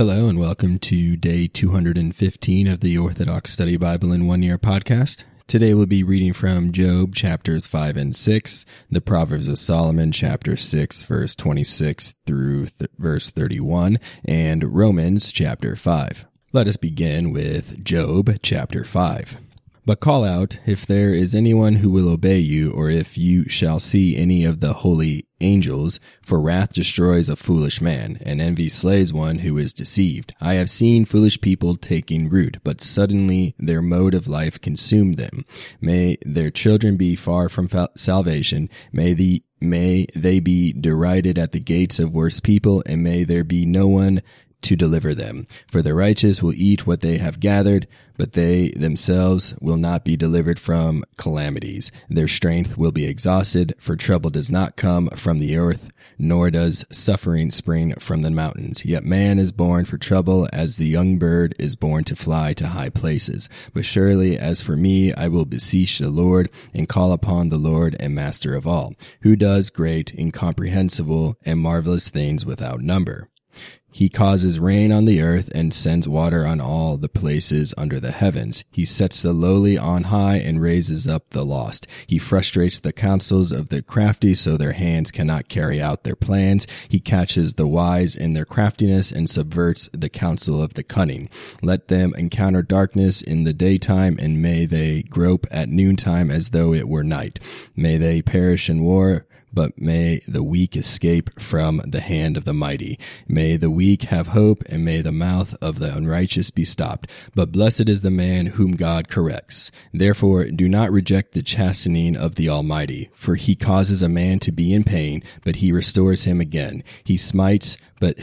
Hello and welcome to day 215 of the Orthodox Study Bible in One Year podcast. Today we'll be reading from Job chapters 5 and 6, the Proverbs of Solomon chapter 6 verse 26 through th- verse 31, and Romans chapter 5. Let us begin with Job chapter 5. But call out if there is anyone who will obey you, or if you shall see any of the holy angels, for wrath destroys a foolish man, and envy slays one who is deceived. I have seen foolish people taking root, but suddenly their mode of life consumed them. May their children be far from salvation. May the May they be derided at the gates of worse people, and may there be no one to deliver them. For the righteous will eat what they have gathered, but they themselves will not be delivered from calamities. Their strength will be exhausted, for trouble does not come from the earth, nor does suffering spring from the mountains. Yet man is born for trouble, as the young bird is born to fly to high places. But surely, as for me, I will beseech the Lord, and call upon the Lord and Master of all, who does great, incomprehensible, and marvelous things without number. He causes rain on the earth and sends water on all the places under the heavens. He sets the lowly on high and raises up the lost. He frustrates the counsels of the crafty so their hands cannot carry out their plans. He catches the wise in their craftiness and subverts the counsel of the cunning. Let them encounter darkness in the daytime and may they grope at noontime as though it were night. May they perish in war but may the weak escape from the hand of the mighty. May the weak have hope, and may the mouth of the unrighteous be stopped. But blessed is the man whom God corrects. Therefore, do not reject the chastening of the Almighty, for he causes a man to be in pain, but he restores him again. He smites, but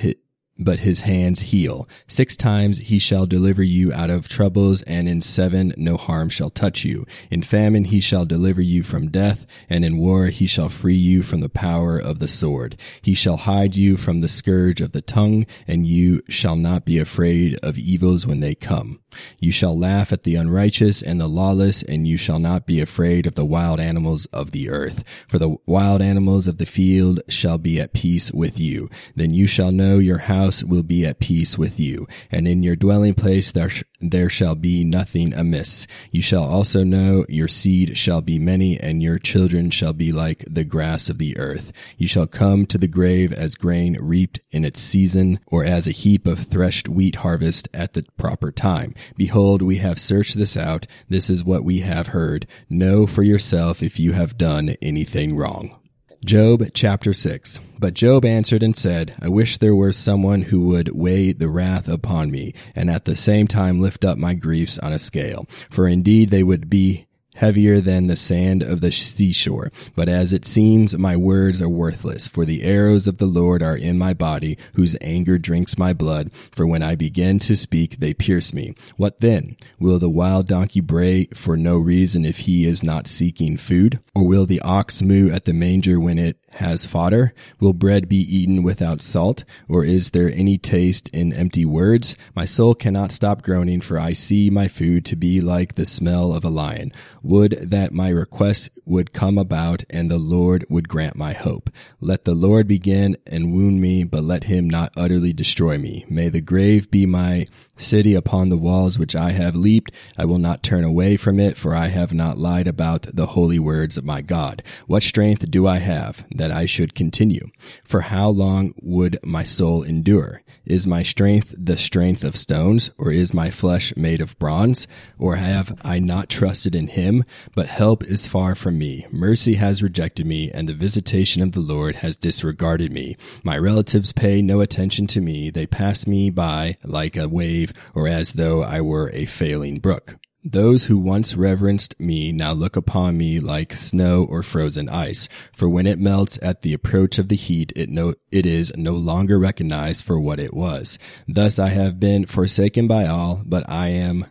but his hands heal. Six times he shall deliver you out of troubles, and in seven no harm shall touch you. In famine he shall deliver you from death, and in war he shall free you from the power of the sword. He shall hide you from the scourge of the tongue, and you shall not be afraid of evils when they come. You shall laugh at the unrighteous and the lawless, and you shall not be afraid of the wild animals of the earth. For the wild animals of the field shall be at peace with you. Then you shall know your house will be at peace with you, and in your dwelling place there, sh- there shall be nothing amiss. You shall also know your seed shall be many, and your children shall be like the grass of the earth. You shall come to the grave as grain reaped in its season, or as a heap of threshed wheat harvest at the proper time. Behold, we have searched this out. This is what we have heard. Know for yourself if you have done anything wrong. Job chapter 6. But Job answered and said, I wish there were someone who would weigh the wrath upon me, and at the same time lift up my griefs on a scale. For indeed they would be heavier than the sand of the seashore. But as it seems, my words are worthless, for the arrows of the Lord are in my body, whose anger drinks my blood. For when I begin to speak, they pierce me. What then? Will the wild donkey bray for no reason if he is not seeking food? Or will the ox moo at the manger when it has fodder? Will bread be eaten without salt? Or is there any taste in empty words? My soul cannot stop groaning, for I see my food to be like the smell of a lion. Would that my request would come about and the Lord would grant my hope. Let the Lord begin and wound me, but let him not utterly destroy me. May the grave be my city upon the walls which I have leaped. I will not turn away from it, for I have not lied about the holy words of my God. What strength do I have that I should continue? For how long would my soul endure? Is my strength the strength of stones, or is my flesh made of bronze? Or have I not trusted in him? But help is far from me. Mercy has rejected me, and the visitation of the Lord has disregarded me. My relatives pay no attention to me. They pass me by like a wave, or as though I were a failing brook. Those who once reverenced me now look upon me like snow or frozen ice, for when it melts at the approach of the heat, it no, it is no longer recognized for what it was. Thus I have been forsaken by all, but I am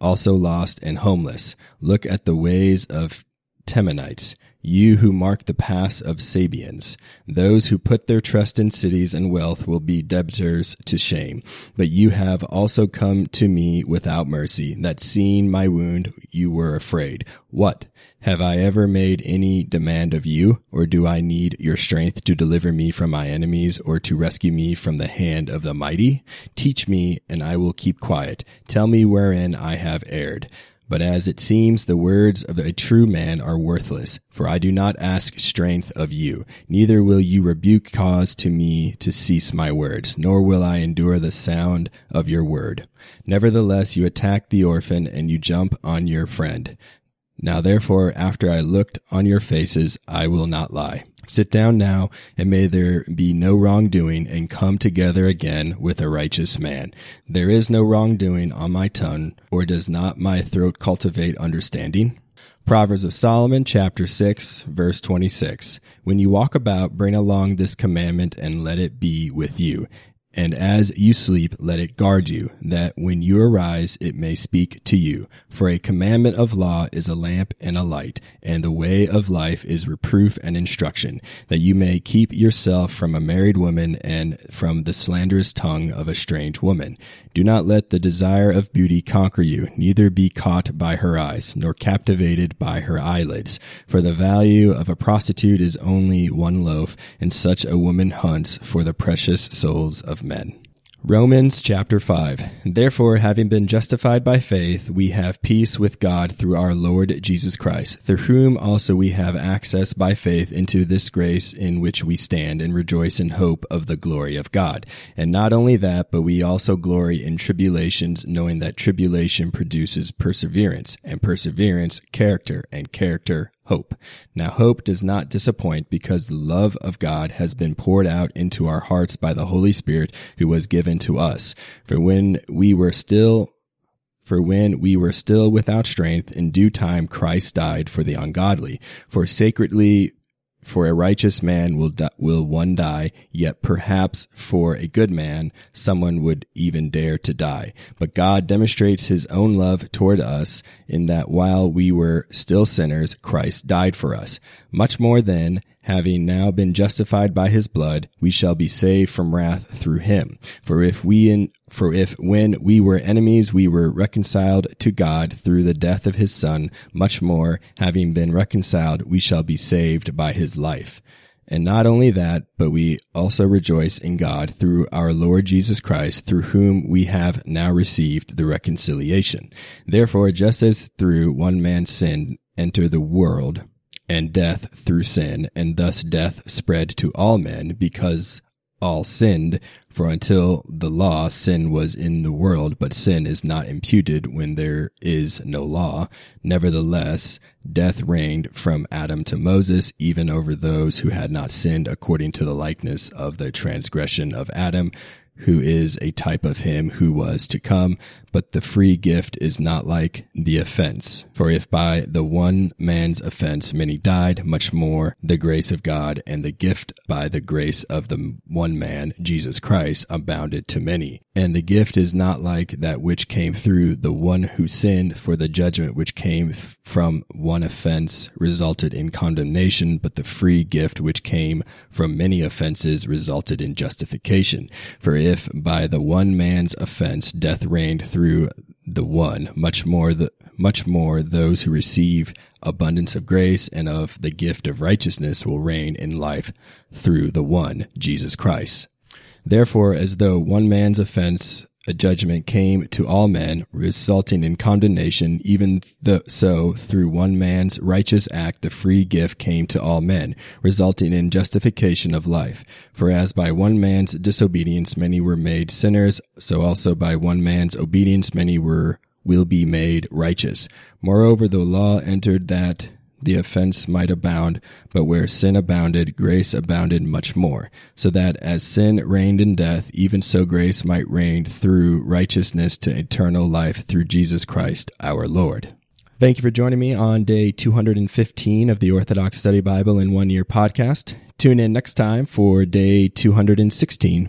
also lost and homeless. Look at the ways of Temanites. You who mark the paths of Sabeans. Those who put their trust in cities and wealth will be debtors to shame. But you have also come to me without mercy, that seeing my wound you were afraid. What? Have I ever made any demand of you, or do I need your strength to deliver me from my enemies, or to rescue me from the hand of the mighty? Teach me, and I will keep quiet. Tell me wherein I have erred. But as it seems, the words of a true man are worthless, for I do not ask strength of you, neither will you rebuke cause to me to cease my words, nor will I endure the sound of your word. Nevertheless, you attack the orphan, and you jump on your friend. Now therefore, after I looked on your faces, I will not lie. Sit down now, and may there be no wrongdoing, and come together again with a righteous man. There is no wrongdoing on my tongue, or does not my throat cultivate understanding? Proverbs of Solomon, chapter 6, verse 26. When you walk about, bring along this commandment, and let it be with you and as you sleep, let it guard you, that when you arise, it may speak to you. For a commandment of law is a lamp and a light, and the way of life is reproof and instruction, that you may keep yourself from a married woman and from the slanderous tongue of a strange woman. Do not let the desire of beauty conquer you, neither be caught by her eyes, nor captivated by her eyelids. For the value of a prostitute is only one loaf, and such a woman hunts for the precious souls of men. Romans chapter 5. Therefore, having been justified by faith, we have peace with God through our Lord Jesus Christ, through whom also we have access by faith into this grace in which we stand and rejoice in hope of the glory of God. And not only that, but we also glory in tribulations, knowing that tribulation produces perseverance, and perseverance, character, and character, hope. Now, hope does not disappoint because the love of God has been poured out into our hearts by the Holy Spirit who was given to us. For when we were still for when we were still without strength, in due time Christ died for the ungodly. For sacredly for a righteous man will will one die, yet perhaps for a good man someone would even dare to die. But God demonstrates his own love toward us in that while we were still sinners, Christ died for us. Much more then, having now been justified by his blood, we shall be saved from wrath through him. For if we in, for if when we were enemies we were reconciled to God through the death of his son, much more, having been reconciled, we shall be saved by his life. And not only that, but we also rejoice in God through our Lord Jesus Christ, through whom we have now received the reconciliation. Therefore, just as through one man's sin entered the world, and death through sin, and thus death spread to all men because all sinned. For until the law, sin was in the world, but sin is not imputed when there is no law. Nevertheless, death reigned from Adam to Moses, even over those who had not sinned according to the likeness of the transgression of Adam, who is a type of him who was to come, but the free gift is not like the offense. For if by the one man's offense many died, much more the grace of God and the gift by the grace of the one man, Jesus Christ, abounded to many. And the gift is not like that which came through the one who sinned, for the judgment which came from one offense resulted in condemnation, but the free gift which came from many offenses resulted in justification. For if by the one man's offense death reigned through the one, much more the much more those who receive abundance of grace and of the gift of righteousness will reign in life through the one, Jesus Christ. Therefore, as though one man's offense a judgment came to all men, resulting in condemnation, even the, so through one man's righteous act the free gift came to all men, resulting in justification of life. For as by one man's disobedience many were made sinners, so also by one man's obedience many were will be made righteous. Moreover, the law entered that the offense might abound, but where sin abounded, grace abounded much more, so that as sin reigned in death, even so grace might reign through righteousness to eternal life through Jesus Christ our Lord. Thank you for joining me on day 215 of the Orthodox Study Bible in One Year podcast. Tune in next time for day 216.